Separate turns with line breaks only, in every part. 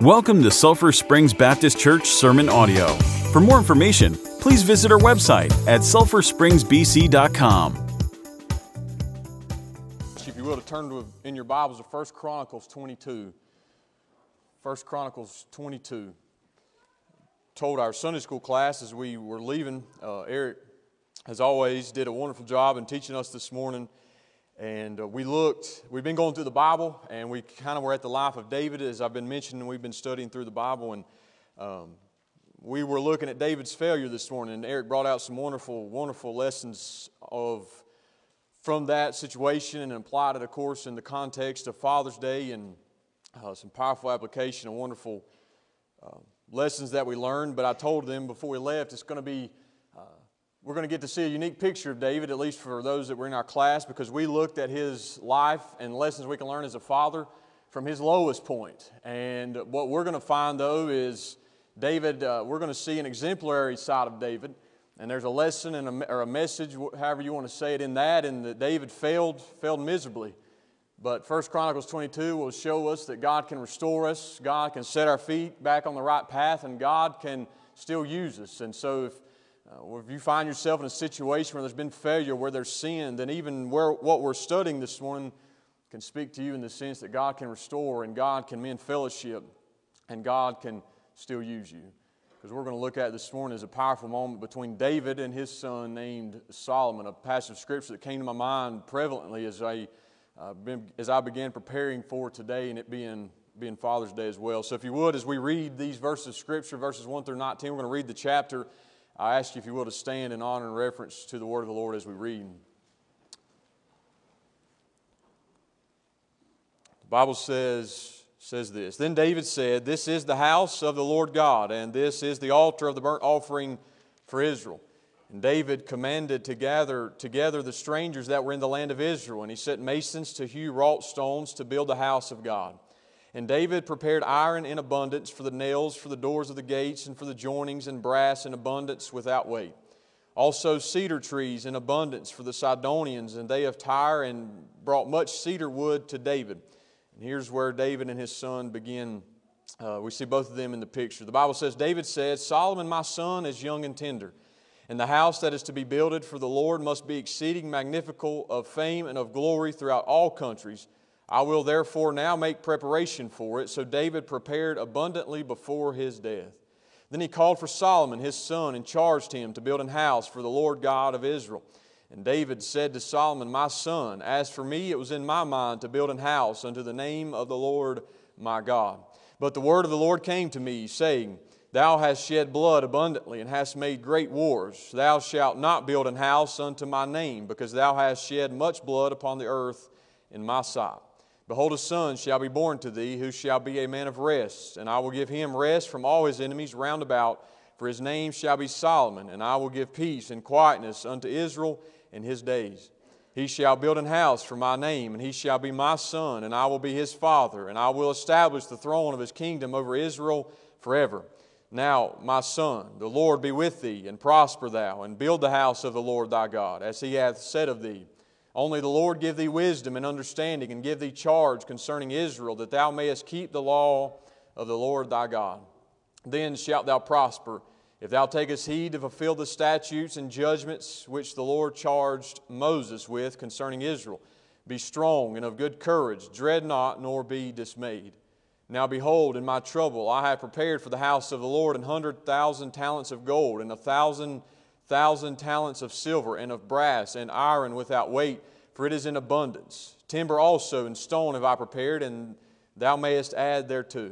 Welcome to Sulphur Springs Baptist Church Sermon Audio. For more information, please visit our website at sulphurspringsbc.com.
If you will, to turn to, in your Bibles to 1 Chronicles 22. 1 Chronicles 22. Told our Sunday school class as we were leaving, uh, Eric, as always, did a wonderful job in teaching us this morning. And uh, we looked, we've been going through the Bible, and we kind of were at the life of David. As I've been mentioning, we've been studying through the Bible, and um, we were looking at David's failure this morning. And Eric brought out some wonderful, wonderful lessons of from that situation and applied it, of course, in the context of Father's Day and uh, some powerful application and wonderful uh, lessons that we learned. But I told them before we left, it's going to be we're going to get to see a unique picture of David, at least for those that were in our class, because we looked at his life and lessons we can learn as a father from his lowest point. And what we're going to find, though, is David, uh, we're going to see an exemplary side of David. And there's a lesson and a, or a message, however you want to say it, in that, and that David failed, failed miserably. But First Chronicles 22 will show us that God can restore us, God can set our feet back on the right path, and God can still use us. And so, if uh, if you find yourself in a situation where there's been failure, where there's sin, then even where, what we're studying this morning can speak to you in the sense that God can restore and God can mend fellowship and God can still use you. Because we're going to look at this morning as a powerful moment between David and his son named Solomon, a passage of scripture that came to my mind prevalently as I, uh, been, as I began preparing for today and it being, being Father's Day as well. So if you would, as we read these verses of scripture, verses 1 through 19, we're going to read the chapter I ask you, if you will, to stand in honor and reference to the word of the Lord as we read. The Bible says, says this Then David said, This is the house of the Lord God, and this is the altar of the burnt offering for Israel. And David commanded to gather together the strangers that were in the land of Israel, and he set masons to hew wrought stones to build the house of God. And David prepared iron in abundance for the nails, for the doors of the gates, and for the joinings, and brass in abundance without weight. Also, cedar trees in abundance for the Sidonians, and they of Tyre, and brought much cedar wood to David. And here's where David and his son begin. Uh, we see both of them in the picture. The Bible says, David said, Solomon, my son, is young and tender. And the house that is to be builded for the Lord must be exceeding magnificent of fame and of glory throughout all countries I will therefore now make preparation for it. So David prepared abundantly before his death. Then he called for Solomon his son and charged him to build an house for the Lord God of Israel. And David said to Solomon, My son, as for me, it was in my mind to build an house unto the name of the Lord my God. But the word of the Lord came to me, saying, Thou hast shed blood abundantly and hast made great wars. Thou shalt not build an house unto my name, because thou hast shed much blood upon the earth in my sight. Behold, a son shall be born to thee, who shall be a man of rest, and I will give him rest from all his enemies round about. For his name shall be Solomon, and I will give peace and quietness unto Israel in his days. He shall build an house for my name, and he shall be my son, and I will be his father, and I will establish the throne of his kingdom over Israel forever. Now, my son, the Lord be with thee, and prosper thou, and build the house of the Lord thy God, as he hath said of thee. Only the Lord give thee wisdom and understanding, and give thee charge concerning Israel, that thou mayest keep the law of the Lord thy God. Then shalt thou prosper, if thou takest heed to fulfill the statutes and judgments which the Lord charged Moses with concerning Israel. Be strong and of good courage, dread not, nor be dismayed. Now behold, in my trouble I have prepared for the house of the Lord an hundred thousand talents of gold, and a thousand thousand talents of silver, and of brass, and iron without weight, for it is in abundance. Timber also and stone have I prepared, and thou mayest add thereto.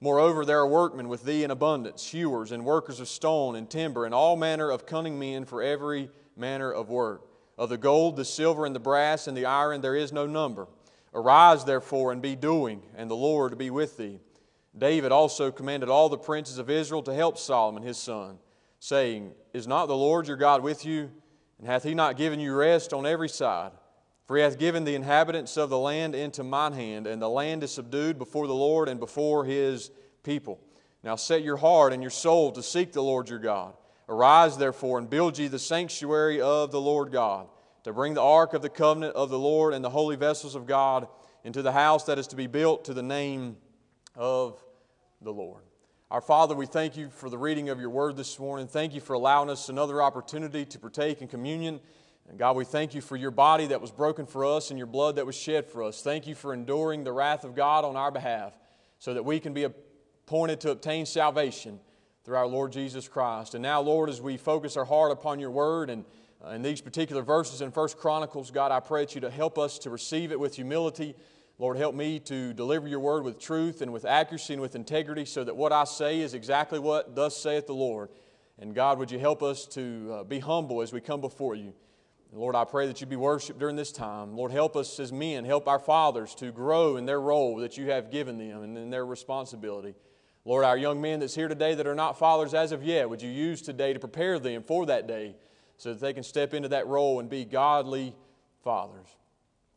Moreover, there are workmen with thee in abundance, hewers and workers of stone and timber, and all manner of cunning men for every manner of work. Of the gold, the silver, and the brass, and the iron there is no number. Arise, therefore, and be doing, and the Lord be with thee. David also commanded all the princes of Israel to help Solomon his son saying, Is not the Lord your God with you? And hath he not given you rest on every side? For he hath given the inhabitants of the land into mine hand, and the land is subdued before the Lord and before his people. Now set your heart and your soul to seek the Lord your God. Arise, therefore, and build ye the sanctuary of the Lord God, to bring the ark of the covenant of the Lord and the holy vessels of God into the house that is to be built to the name of the Lord. Our Father, we thank you for the reading of your word this morning. Thank you for allowing us another opportunity to partake in communion. And God, we thank you for your body that was broken for us and your blood that was shed for us. Thank you for enduring the wrath of God on our behalf so that we can be appointed to obtain salvation through our Lord Jesus Christ. And now, Lord, as we focus our heart upon your word and uh, in these particular verses in First Chronicles, God, I pray that you to help us to receive it with humility. Lord, help me to deliver your word with truth and with accuracy and with integrity so that what I say is exactly what thus saith the Lord. And God, would you help us to uh, be humble as we come before you? Lord, I pray that you be worshiped during this time. Lord, help us as men, help our fathers to grow in their role that you have given them and in their responsibility. Lord, our young men that's here today that are not fathers as of yet, would you use today to prepare them for that day so that they can step into that role and be godly fathers?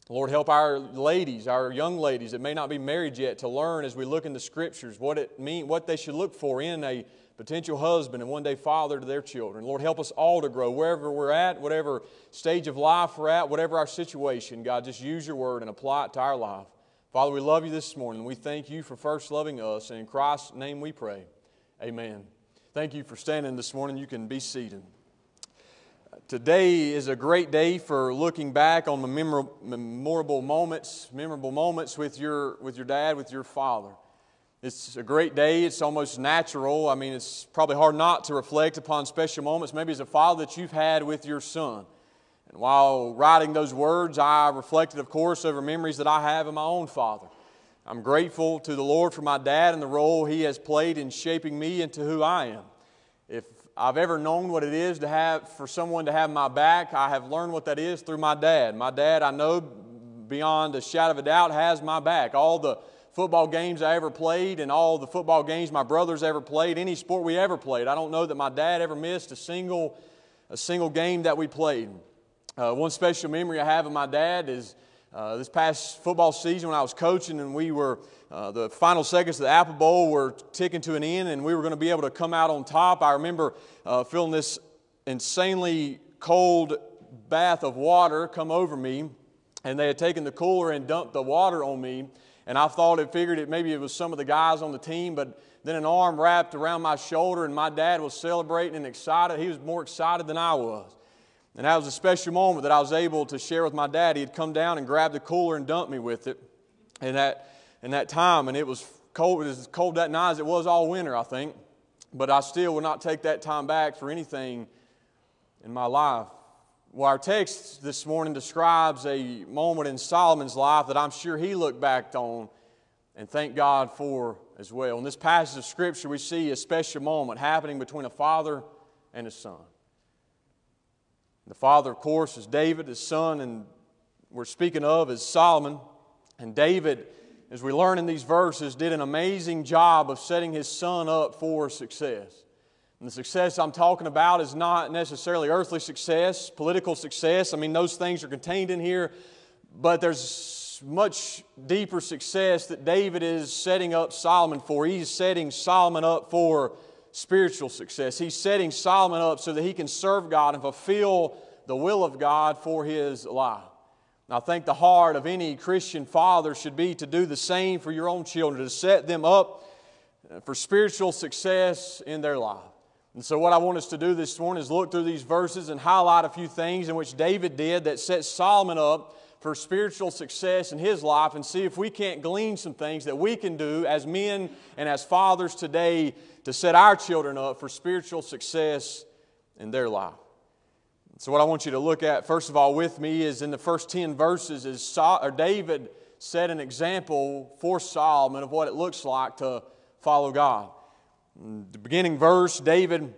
Lord, help our ladies, our young ladies that may not be married yet, to learn as we look in the scriptures what it mean, what they should look for in a potential husband and one day father to their children. Lord, help us all to grow wherever we're at, whatever stage of life we're at, whatever our situation. God, just use your word and apply it to our life. Father, we love you this morning. We thank you for first loving us. And in Christ's name we pray. Amen. Thank you for standing this morning. You can be seated. Today is a great day for looking back on the memorable moments, memorable moments with your, with your dad, with your father. It's a great day. It's almost natural. I mean, it's probably hard not to reflect upon special moments, maybe as a father that you've had with your son. And while writing those words, I reflected, of course, over memories that I have of my own father. I'm grateful to the Lord for my dad and the role he has played in shaping me into who I am. If I've ever known what it is to have for someone to have my back, I have learned what that is through my dad. My dad, I know beyond a shadow of a doubt, has my back. All the football games I ever played and all the football games my brothers ever played, any sport we ever played, I don't know that my dad ever missed a single, a single game that we played. Uh, one special memory I have of my dad is uh, this past football season when I was coaching and we were uh, the final seconds of the Apple Bowl were ticking to an end, and we were going to be able to come out on top. I remember uh, feeling this insanely cold bath of water come over me, and they had taken the cooler and dumped the water on me. And I thought it figured it maybe it was some of the guys on the team, but then an arm wrapped around my shoulder, and my dad was celebrating and excited. He was more excited than I was. And that was a special moment that I was able to share with my dad. He had come down and grabbed the cooler and dumped me with it. And that in that time, and it was cold. As cold that night as it was all winter, I think. But I still will not take that time back for anything in my life. Well, our text this morning describes a moment in Solomon's life that I'm sure he looked back on and thank God for as well. In this passage of Scripture, we see a special moment happening between a father and a son. The father, of course, is David. His son, and we're speaking of, is Solomon. And David as we learn in these verses, did an amazing job of setting his son up for success. And the success I'm talking about is not necessarily earthly success, political success. I mean, those things are contained in here, but there's much deeper success that David is setting up Solomon for. He's setting Solomon up for spiritual success. He's setting Solomon up so that he can serve God and fulfill the will of God for his life. I think the heart of any Christian father should be to do the same for your own children, to set them up for spiritual success in their life. And so, what I want us to do this morning is look through these verses and highlight a few things in which David did that set Solomon up for spiritual success in his life and see if we can't glean some things that we can do as men and as fathers today to set our children up for spiritual success in their life. So, what I want you to look at, first of all, with me is in the first 10 verses, is Saul, or David set an example for Solomon of what it looks like to follow God. In the beginning verse, David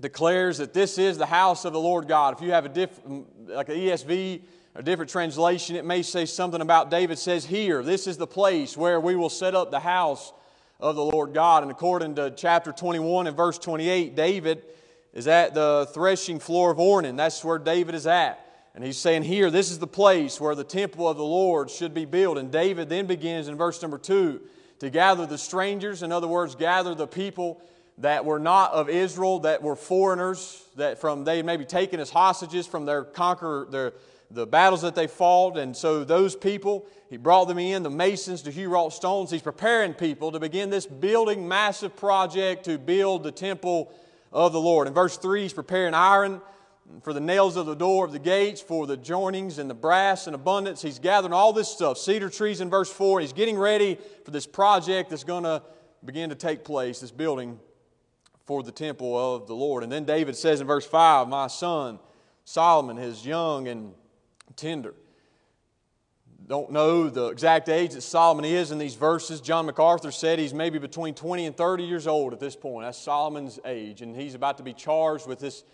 declares that this is the house of the Lord God. If you have a different, like an ESV, a different translation, it may say something about David says here, this is the place where we will set up the house of the Lord God. And according to chapter 21 and verse 28, David is at the threshing floor of Ornan. That's where David is at. And he's saying here, this is the place where the temple of the Lord should be built. And David then begins in verse number two to gather the strangers, in other words, gather the people that were not of Israel, that were foreigners, that from they may be taken as hostages from their conqueror, their, the battles that they fought. And so those people, he brought them in, the masons to hew wrought stones. He's preparing people to begin this building massive project to build the temple of the Lord. In verse 3, he's preparing iron for the nails of the door of the gates, for the joinings and the brass in abundance. He's gathering all this stuff. Cedar trees in verse 4. He's getting ready for this project that's going to begin to take place, this building for the temple of the Lord. And then David says in verse 5, My son Solomon is young and tender. Don't know the exact age that Solomon is in these verses. John MacArthur said he's maybe between 20 and 30 years old at this point. That's Solomon's age. And he's about to be charged with this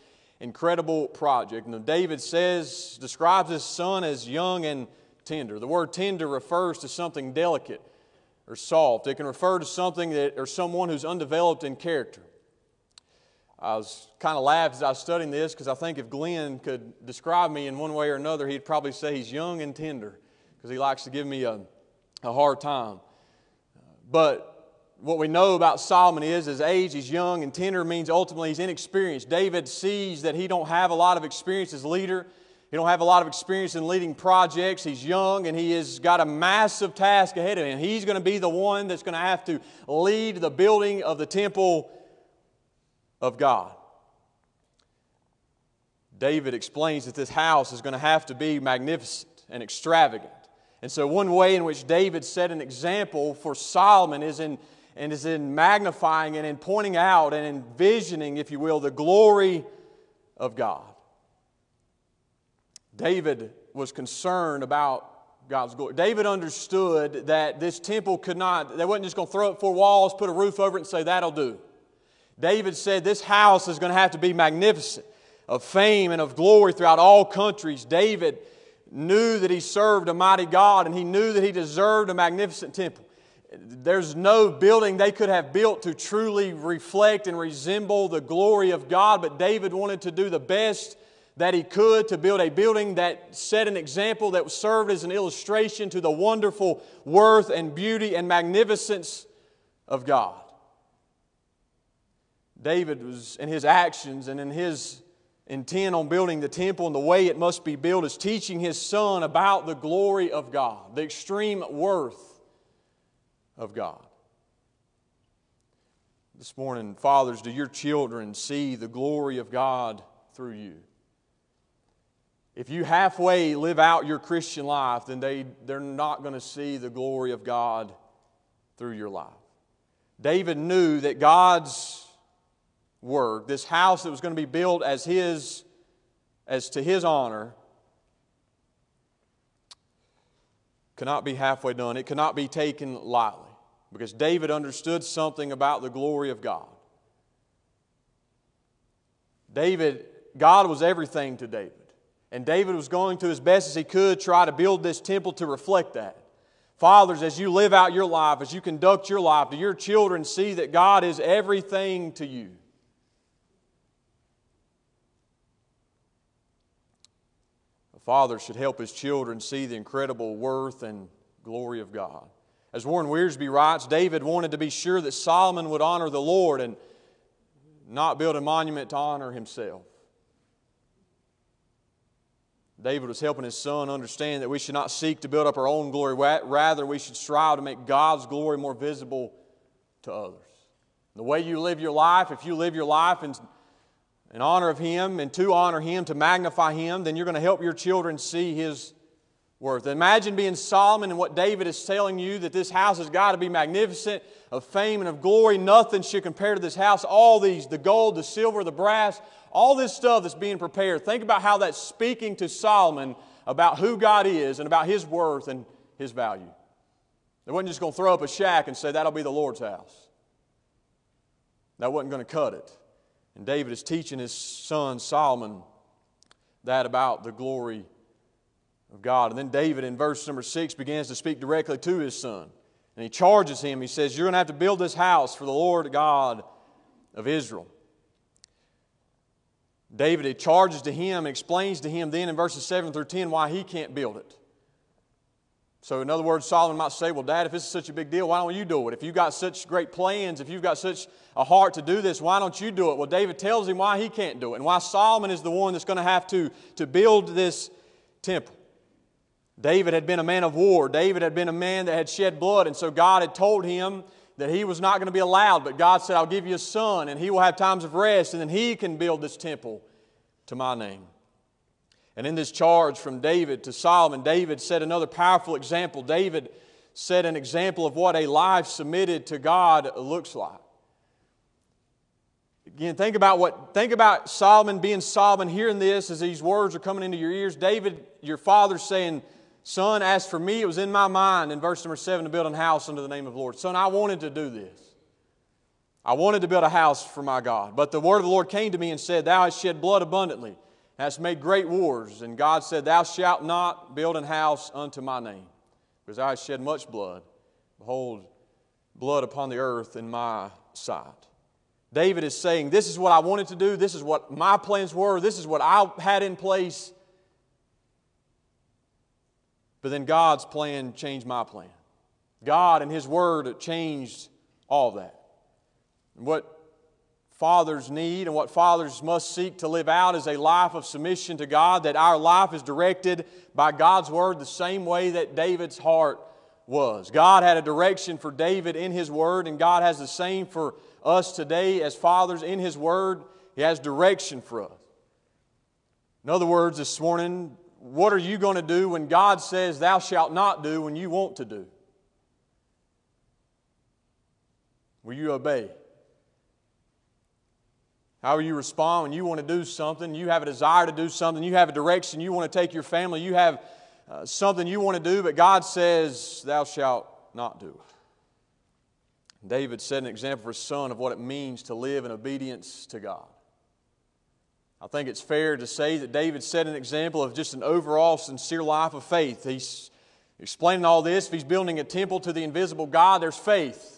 incredible project. And David says, describes his son as young and tender. The word tender refers to something delicate or soft. It can refer to something that, or someone who's undeveloped in character. I was kind of laughed as I was studying this because I think if Glenn could describe me in one way or another, he'd probably say he's young and tender because he likes to give me a, a hard time. But what we know about Solomon is his age, he's young and tender means ultimately he's inexperienced. David sees that he don't have a lot of experience as leader. He don't have a lot of experience in leading projects. He's young and he has got a massive task ahead of him. He's going to be the one that's going to have to lead the building of the temple of God. David explains that this house is going to have to be magnificent and extravagant. And so, one way in which David set an example for Solomon is in, and is in magnifying and in pointing out and envisioning, if you will, the glory of God. David was concerned about God's glory. David understood that this temple could not, they wasn't just going to throw up four walls, put a roof over it, and say, that'll do. David said, This house is going to have to be magnificent, of fame and of glory throughout all countries. David knew that he served a mighty God and he knew that he deserved a magnificent temple. There's no building they could have built to truly reflect and resemble the glory of God, but David wanted to do the best that he could to build a building that set an example that served as an illustration to the wonderful worth and beauty and magnificence of God. David was in his actions and in his intent on building the temple and the way it must be built is teaching his son about the glory of God, the extreme worth of God. This morning, fathers, do your children see the glory of God through you? If you halfway live out your Christian life, then they, they're not going to see the glory of God through your life. David knew that God's work, this house that was going to be built as his, as to his honor, cannot be halfway done. It cannot be taken lightly because David understood something about the glory of God. David, God was everything to David. And David was going to as best as he could try to build this temple to reflect that. Fathers, as you live out your life, as you conduct your life, do your children see that God is everything to you? Father should help his children see the incredible worth and glory of God. As Warren Wiersbe writes, David wanted to be sure that Solomon would honor the Lord and not build a monument to honor himself. David was helping his son understand that we should not seek to build up our own glory, rather, we should strive to make God's glory more visible to others. The way you live your life, if you live your life in in honor of Him and to honor Him, to magnify Him, then you're going to help your children see His worth. Imagine being Solomon and what David is telling you that this house has got to be magnificent, of fame and of glory. Nothing should compare to this house. All these, the gold, the silver, the brass, all this stuff that's being prepared. Think about how that's speaking to Solomon about who God is and about His worth and His value. They wasn't just going to throw up a shack and say, that'll be the Lord's house. That wasn't going to cut it. And David is teaching his son Solomon that about the glory of God. And then David, in verse number six, begins to speak directly to his son. And he charges him. He says, You're going to have to build this house for the Lord God of Israel. David he charges to him, explains to him then in verses 7 through 10 why he can't build it. So, in other words, Solomon might say, Well, Dad, if this is such a big deal, why don't you do it? If you've got such great plans, if you've got such a heart to do this, why don't you do it? Well, David tells him why he can't do it and why Solomon is the one that's going to have to, to build this temple. David had been a man of war. David had been a man that had shed blood, and so God had told him that he was not going to be allowed. But God said, I'll give you a son, and he will have times of rest, and then he can build this temple to my name. And in this charge from David to Solomon, David set another powerful example. David set an example of what a life submitted to God looks like. Again, think about what think about Solomon being Solomon, hearing this as these words are coming into your ears. David, your father, saying, Son, as for me, it was in my mind in verse number seven to build a house under the name of the Lord. Son, I wanted to do this. I wanted to build a house for my God. But the word of the Lord came to me and said, Thou hast shed blood abundantly, hast made great wars. And God said, Thou shalt not build an house unto my name, because I hast shed much blood. Behold, blood upon the earth in my sight. David is saying, This is what I wanted to do. This is what my plans were. This is what I had in place. But then God's plan changed my plan. God and His Word changed all that. And what fathers need and what fathers must seek to live out is a life of submission to God, that our life is directed by God's Word the same way that David's heart was. God had a direction for David in His Word, and God has the same for us today as fathers in His Word. He has direction for us. In other words, this morning, what are you going to do when God says, Thou shalt not do when you want to do? Will you obey? How you respond when you want to do something? You have a desire to do something, you have a direction, you want to take your family, you have uh, something you want to do, but God says, Thou shalt not do it. David set an example for his son of what it means to live in obedience to God. I think it's fair to say that David set an example of just an overall sincere life of faith. He's explaining all this. If he's building a temple to the invisible God, there's faith.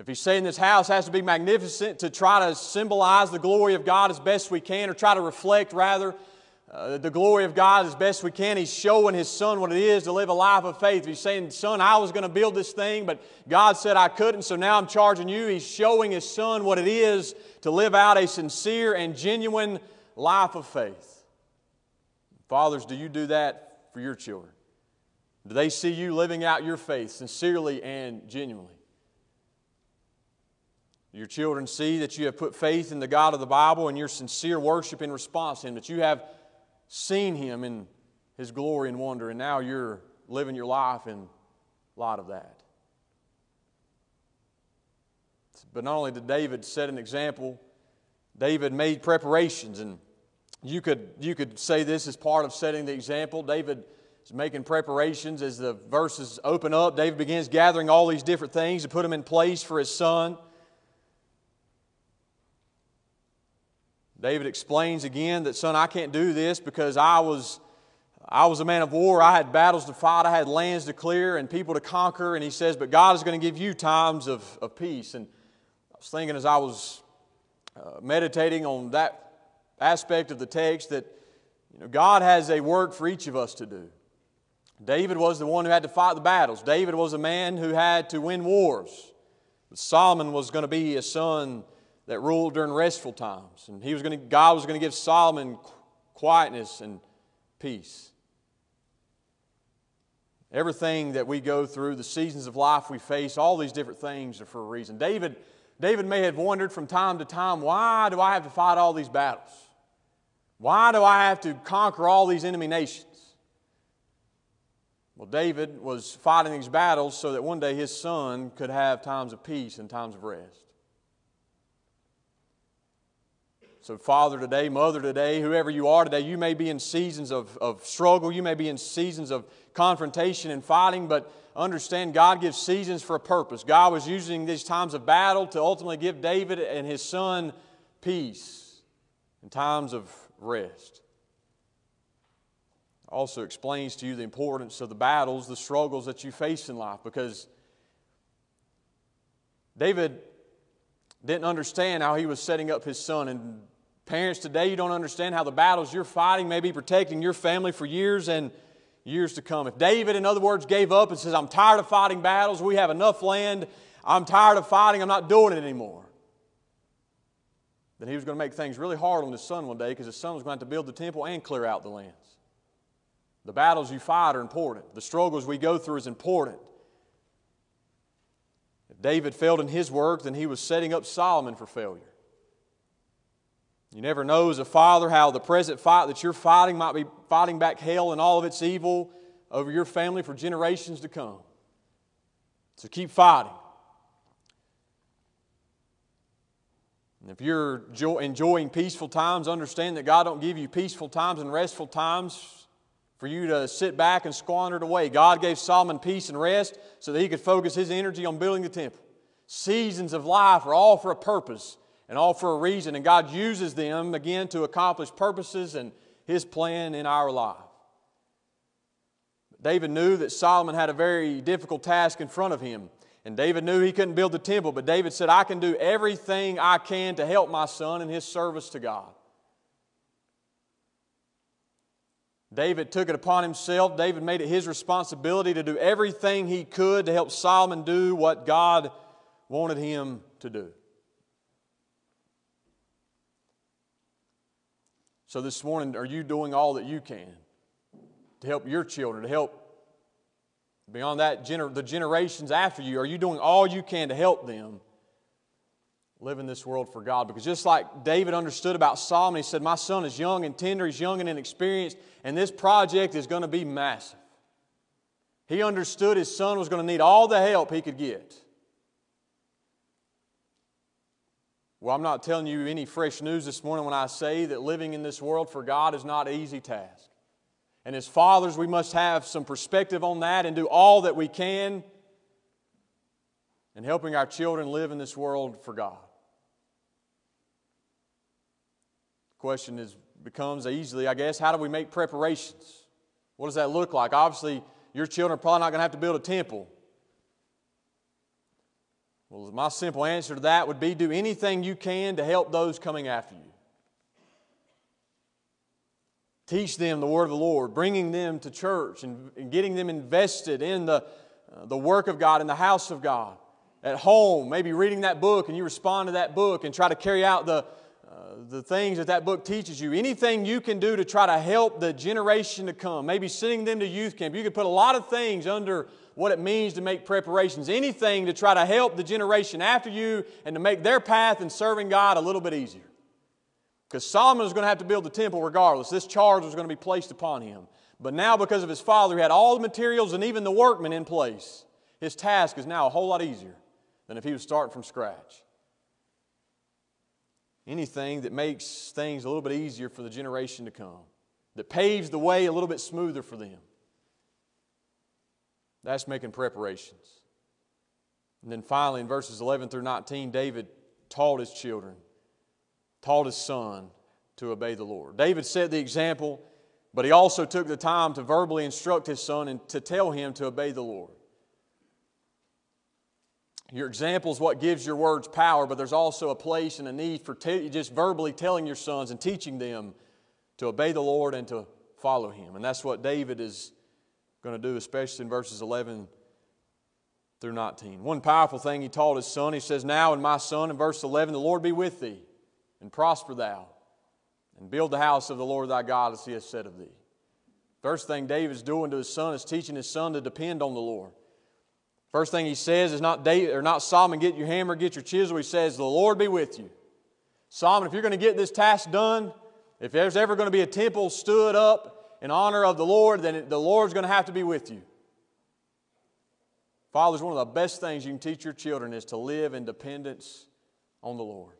If he's saying this house has to be magnificent to try to symbolize the glory of God as best we can, or try to reflect rather uh, the glory of God as best we can, he's showing his son what it is to live a life of faith. He's saying, Son, I was going to build this thing, but God said I couldn't, so now I'm charging you. He's showing his son what it is to live out a sincere and genuine life of faith. Fathers, do you do that for your children? Do they see you living out your faith sincerely and genuinely? Your children see that you have put faith in the God of the Bible and your sincere worship in response to Him, that you have seen Him in His glory and wonder, and now you're living your life in light of that. But not only did David set an example, David made preparations, and you could, you could say this is part of setting the example. David is making preparations as the verses open up. David begins gathering all these different things to put them in place for his son. David explains again that, son, I can't do this because I was, I was a man of war. I had battles to fight. I had lands to clear and people to conquer. And he says, but God is going to give you times of, of peace. And I was thinking as I was uh, meditating on that aspect of the text that you know, God has a work for each of us to do. David was the one who had to fight the battles. David was a man who had to win wars. But Solomon was going to be a son that ruled during restful times. And he was going to, God was going to give Solomon quietness and peace. Everything that we go through, the seasons of life we face, all these different things are for a reason. David, David may have wondered from time to time, why do I have to fight all these battles? Why do I have to conquer all these enemy nations? Well, David was fighting these battles so that one day his son could have times of peace and times of rest. So, father today, mother today, whoever you are today, you may be in seasons of, of struggle, you may be in seasons of confrontation and fighting, but understand God gives seasons for a purpose. God was using these times of battle to ultimately give David and his son peace and times of rest. Also explains to you the importance of the battles, the struggles that you face in life, because David didn't understand how he was setting up his son. And parents today, you don't understand how the battles you're fighting may be protecting your family for years and years to come. If David, in other words, gave up and says, I'm tired of fighting battles, we have enough land, I'm tired of fighting, I'm not doing it anymore, then he was going to make things really hard on his son one day because his son was going to have to build the temple and clear out the lands. The battles you fight are important. The struggles we go through is important. If David failed in his work, then he was setting up Solomon for failure. You never know as a father how the present fight that you're fighting might be fighting back hell and all of its evil over your family for generations to come. So keep fighting. And if you're enjoying peaceful times, understand that God don't give you peaceful times and restful times for you to sit back and squander it away. God gave Solomon peace and rest so that he could focus his energy on building the temple. Seasons of life are all for a purpose and all for a reason, and God uses them again to accomplish purposes and his plan in our life. David knew that Solomon had a very difficult task in front of him. And David knew he couldn't build the temple, but David said, I can do everything I can to help my son in his service to God. David took it upon himself. David made it his responsibility to do everything he could to help Solomon do what God wanted him to do. So, this morning, are you doing all that you can to help your children, to help beyond that, gener- the generations after you? Are you doing all you can to help them live in this world for God? Because just like David understood about Solomon, he said, My son is young and tender, he's young and inexperienced, and this project is going to be massive. He understood his son was going to need all the help he could get. Well, I'm not telling you any fresh news this morning when I say that living in this world for God is not an easy task. And as fathers, we must have some perspective on that and do all that we can in helping our children live in this world for God. The question is becomes easily, I guess, how do we make preparations? What does that look like? Obviously, your children are probably not going to have to build a temple. Well, my simple answer to that would be do anything you can to help those coming after you. Teach them the word of the Lord, bringing them to church and, and getting them invested in the, uh, the work of God, in the house of God. At home, maybe reading that book and you respond to that book and try to carry out the, uh, the things that that book teaches you. Anything you can do to try to help the generation to come. Maybe sending them to youth camp. You could put a lot of things under what it means to make preparations. Anything to try to help the generation after you and to make their path in serving God a little bit easier. Because Solomon was going to have to build the temple regardless. This charge was going to be placed upon him. But now, because of his father, he had all the materials and even the workmen in place. His task is now a whole lot easier than if he was starting from scratch. Anything that makes things a little bit easier for the generation to come, that paves the way a little bit smoother for them. That's making preparations. And then finally, in verses 11 through 19, David taught his children taught his son to obey the Lord. David set the example, but he also took the time to verbally instruct his son and to tell him to obey the Lord. Your example is what gives your words power, but there's also a place and a need for te- just verbally telling your sons and teaching them to obey the Lord and to follow him. And that's what David is going to do, especially in verses 11 through 19. One powerful thing he taught his son, he says, Now, in my son, in verse 11, the Lord be with thee and prosper thou, and build the house of the Lord thy God as he has said of thee. First thing David's doing to his son is teaching his son to depend on the Lord. First thing he says is not David, or not Solomon, get your hammer, get your chisel. He says, The Lord be with you. Solomon, if you're going to get this task done, if there's ever going to be a temple stood up in honor of the Lord, then the Lord's going to have to be with you. Fathers, one of the best things you can teach your children is to live in dependence on the Lord.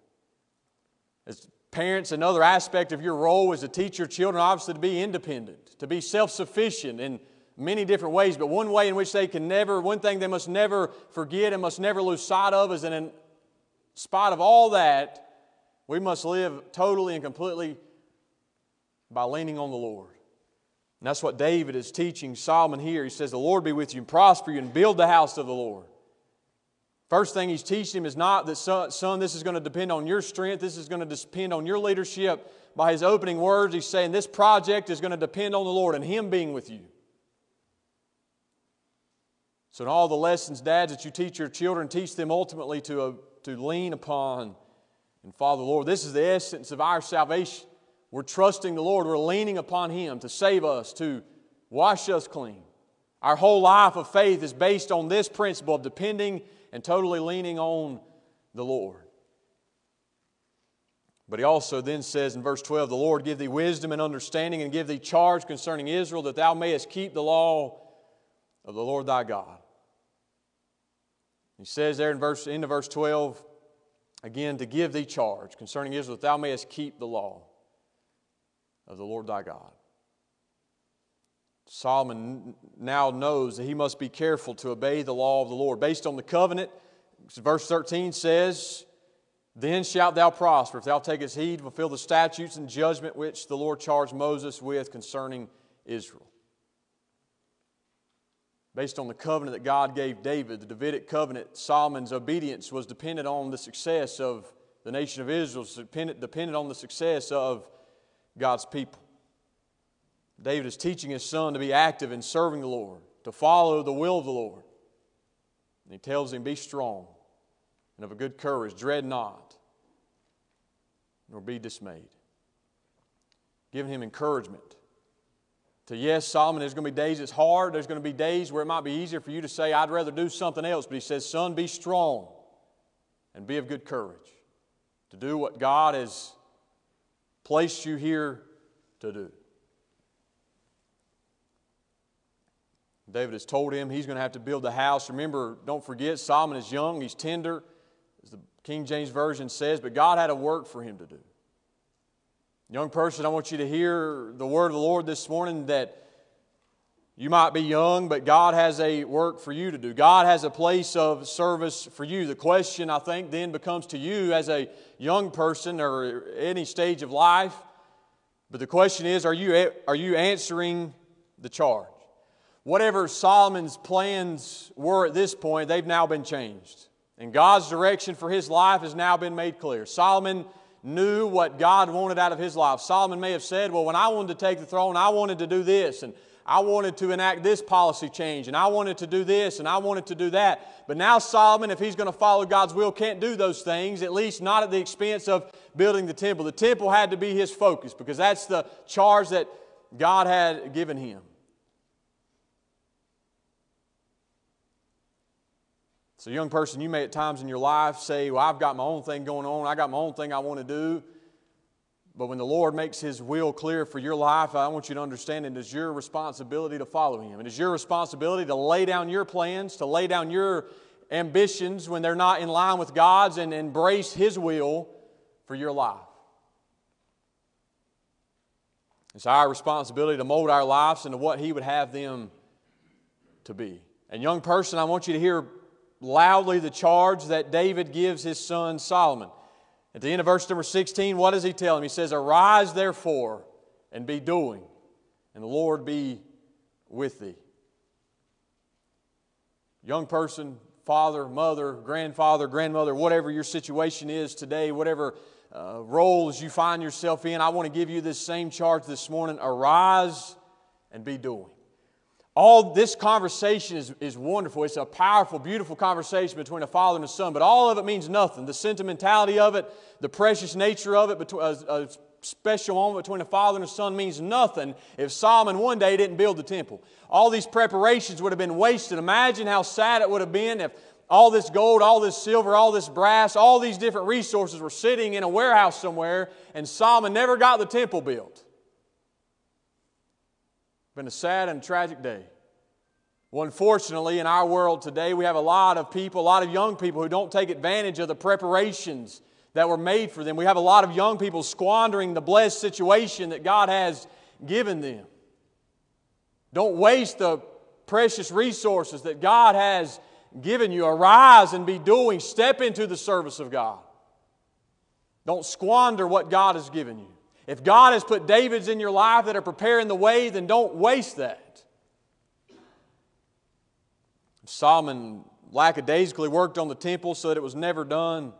As parents, another aspect of your role is to teach your children, obviously, to be independent, to be self sufficient in many different ways. But one way in which they can never, one thing they must never forget and must never lose sight of is that in spite of all that, we must live totally and completely by leaning on the Lord. And that's what David is teaching Solomon here. He says, The Lord be with you and prosper you and build the house of the Lord. First thing he's teaching him is not that, son, this is going to depend on your strength, this is going to depend on your leadership. By his opening words, he's saying this project is going to depend on the Lord and Him being with you. So, in all the lessons, dads, that you teach your children, teach them ultimately to, uh, to lean upon and follow the Lord. This is the essence of our salvation. We're trusting the Lord, we're leaning upon Him to save us, to wash us clean. Our whole life of faith is based on this principle of depending and totally leaning on the Lord. But he also then says in verse 12, The Lord give thee wisdom and understanding, and give thee charge concerning Israel, that thou mayest keep the law of the Lord thy God. He says there in verse into verse 12, again, to give thee charge concerning Israel, that thou mayest keep the law of the Lord thy God. Solomon now knows that he must be careful to obey the law of the Lord. Based on the covenant, verse 13 says, then shalt thou prosper if thou takest heed to fulfill the statutes and judgment which the Lord charged Moses with concerning Israel. Based on the covenant that God gave David, the Davidic covenant, Solomon's obedience was dependent on the success of the nation of Israel, dependent, dependent on the success of God's people. David is teaching his son to be active in serving the Lord, to follow the will of the Lord. And he tells him, Be strong and of a good courage. Dread not, nor be dismayed. Giving him encouragement. To yes, Solomon, there's going to be days it's hard. There's going to be days where it might be easier for you to say, I'd rather do something else. But he says, Son, be strong and be of good courage to do what God has placed you here to do. David has told him he's going to have to build the house. Remember, don't forget, Solomon is young, he's tender as the King James Version says, but God had a work for him to do. Young person, I want you to hear the word of the Lord this morning that you might be young, but God has a work for you to do. God has a place of service for you. The question, I think, then becomes to you as a young person or any stage of life. But the question is are you, are you answering the charge? Whatever Solomon's plans were at this point, they've now been changed. And God's direction for his life has now been made clear. Solomon knew what God wanted out of his life. Solomon may have said, Well, when I wanted to take the throne, I wanted to do this, and I wanted to enact this policy change, and I wanted to do this, and I wanted to do that. But now, Solomon, if he's going to follow God's will, can't do those things, at least not at the expense of building the temple. The temple had to be his focus because that's the charge that God had given him. So, young person, you may at times in your life say, Well, I've got my own thing going on, I got my own thing I want to do. But when the Lord makes His will clear for your life, I want you to understand it is your responsibility to follow Him. It is your responsibility to lay down your plans, to lay down your ambitions when they're not in line with God's, and embrace His will for your life. It's our responsibility to mold our lives into what He would have them to be. And, young person, I want you to hear loudly the charge that David gives his son Solomon. At the end of verse number 16, what does he tell him? He says, Arise therefore and be doing, and the Lord be with thee. Young person, father, mother, grandfather, grandmother, whatever your situation is today, whatever uh, roles you find yourself in, I want to give you this same charge this morning. Arise and be doing. All this conversation is, is wonderful. It's a powerful, beautiful conversation between a father and a son, but all of it means nothing. The sentimentality of it, the precious nature of it, a, a uh, uh, special moment between a father and a son means nothing if Solomon one day didn't build the temple. All these preparations would have been wasted. Imagine how sad it would have been if all this gold, all this silver, all this brass, all these different resources were sitting in a warehouse somewhere and Solomon never got the temple built been a sad and tragic day. Well, unfortunately, in our world today, we have a lot of people, a lot of young people who don't take advantage of the preparations that were made for them. We have a lot of young people squandering the blessed situation that God has given them. Don't waste the precious resources that God has given you. Arise and be doing. Step into the service of God. Don't squander what God has given you. If God has put Davids in your life that are preparing the way, then don't waste that. Solomon lackadaisically worked on the temple so that it was never done,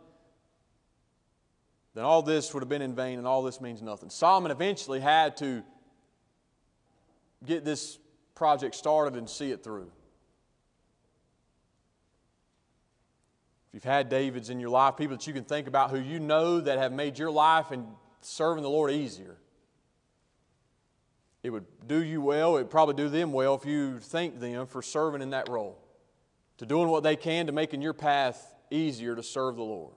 then all this would have been in vain and all this means nothing. Solomon eventually had to get this project started and see it through. If you've had Davids in your life, people that you can think about who you know that have made your life and serving the Lord easier. it would do you well, it would probably do them well if you thank them for serving in that role, to doing what they can to making your path easier to serve the Lord.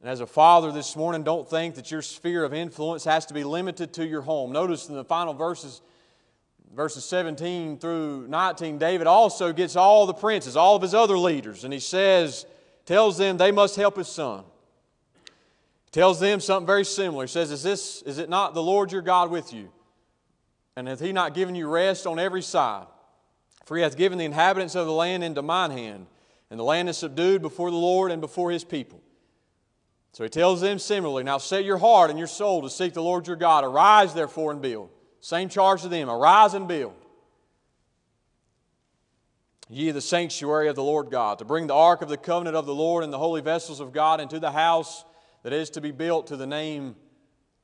And as a father this morning, don't think that your sphere of influence has to be limited to your home. Notice in the final verses, verses 17 through 19, David also gets all the princes, all of his other leaders, and he says, tells them they must help his son. Tells them something very similar. He says, Is this is it not the Lord your God with you? And hath he not given you rest on every side? For he hath given the inhabitants of the land into mine hand, and the land is subdued before the Lord and before his people. So he tells them similarly, Now set your heart and your soul to seek the Lord your God. Arise, therefore, and build. Same charge to them arise and build. Ye the sanctuary of the Lord God, to bring the ark of the covenant of the Lord and the holy vessels of God into the house that is to be built to the name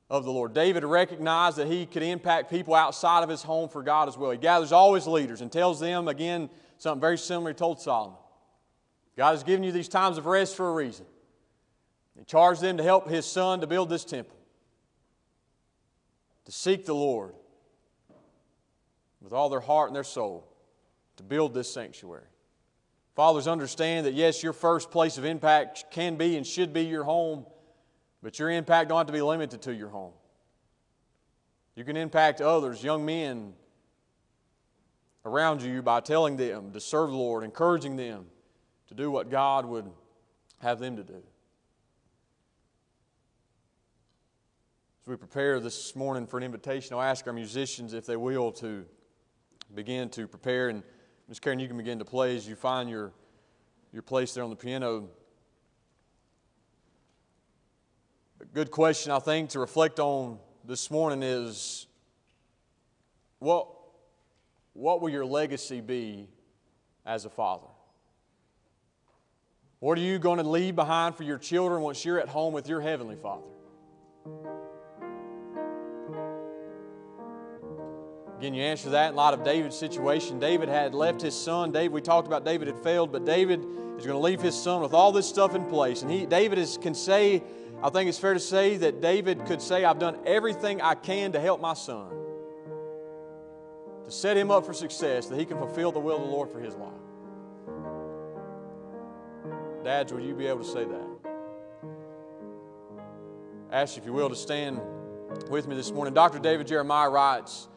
of the Lord. David recognized that he could impact people outside of his home for God as well. He gathers all his leaders and tells them again something very similar he told Solomon. God has given you these times of rest for a reason. He charged them to help his son to build this temple, to seek the Lord with all their heart and their soul, to build this sanctuary. Fathers, understand that yes, your first place of impact can be and should be your home, but your impact don't have to be limited to your home. You can impact others, young men around you, by telling them to serve the Lord, encouraging them to do what God would have them to do. As we prepare this morning for an invitation, I'll ask our musicians if they will to begin to prepare. And Ms. Karen, you can begin to play as you find your, your place there on the piano. A good question, I think, to reflect on this morning is what, what will your legacy be as a father? What are you going to leave behind for your children once you're at home with your Heavenly Father? Again, you answer that in light of David's situation. David had left his son. David, we talked about David had failed, but David is going to leave his son with all this stuff in place. And he, David is, can say, I think it's fair to say that David could say, I've done everything I can to help my son, to set him up for success, that he can fulfill the will of the Lord for his life. Dads, will you be able to say that? Ask if you will, to stand with me this morning. Dr. David Jeremiah writes,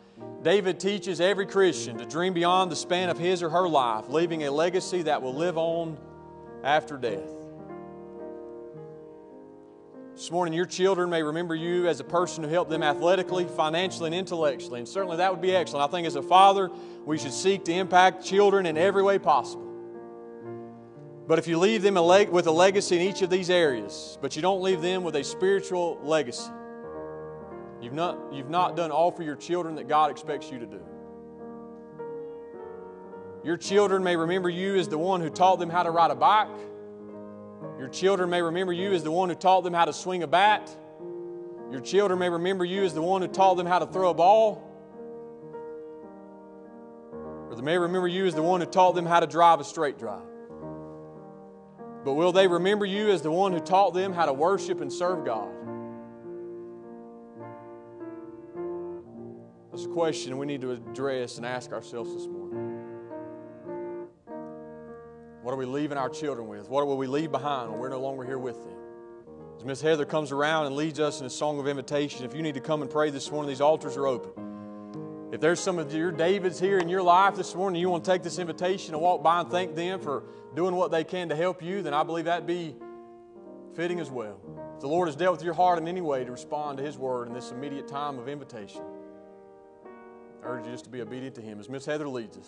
David teaches every Christian to dream beyond the span of his or her life, leaving a legacy that will live on after death. This morning, your children may remember you as a person who helped them athletically, financially, and intellectually, and certainly that would be excellent. I think as a father, we should seek to impact children in every way possible. But if you leave them with a legacy in each of these areas, but you don't leave them with a spiritual legacy, You've not, you've not done all for your children that God expects you to do. Your children may remember you as the one who taught them how to ride a bike. Your children may remember you as the one who taught them how to swing a bat. Your children may remember you as the one who taught them how to throw a ball. Or they may remember you as the one who taught them how to drive a straight drive. But will they remember you as the one who taught them how to worship and serve God? That's a question we need to address and ask ourselves this morning. We leaving our children with? What will we leave behind when we're no longer here with them? As Miss Heather comes around and leads us in a song of invitation, if you need to come and pray this morning, these altars are open. If there's some of your Davids here in your life this morning, you want to take this invitation and walk by and thank them for doing what they can to help you, then I believe that'd be fitting as well. If the Lord has dealt with your heart in any way to respond to His word in this immediate time of invitation, I urge you just to be obedient to Him as Miss Heather leads us.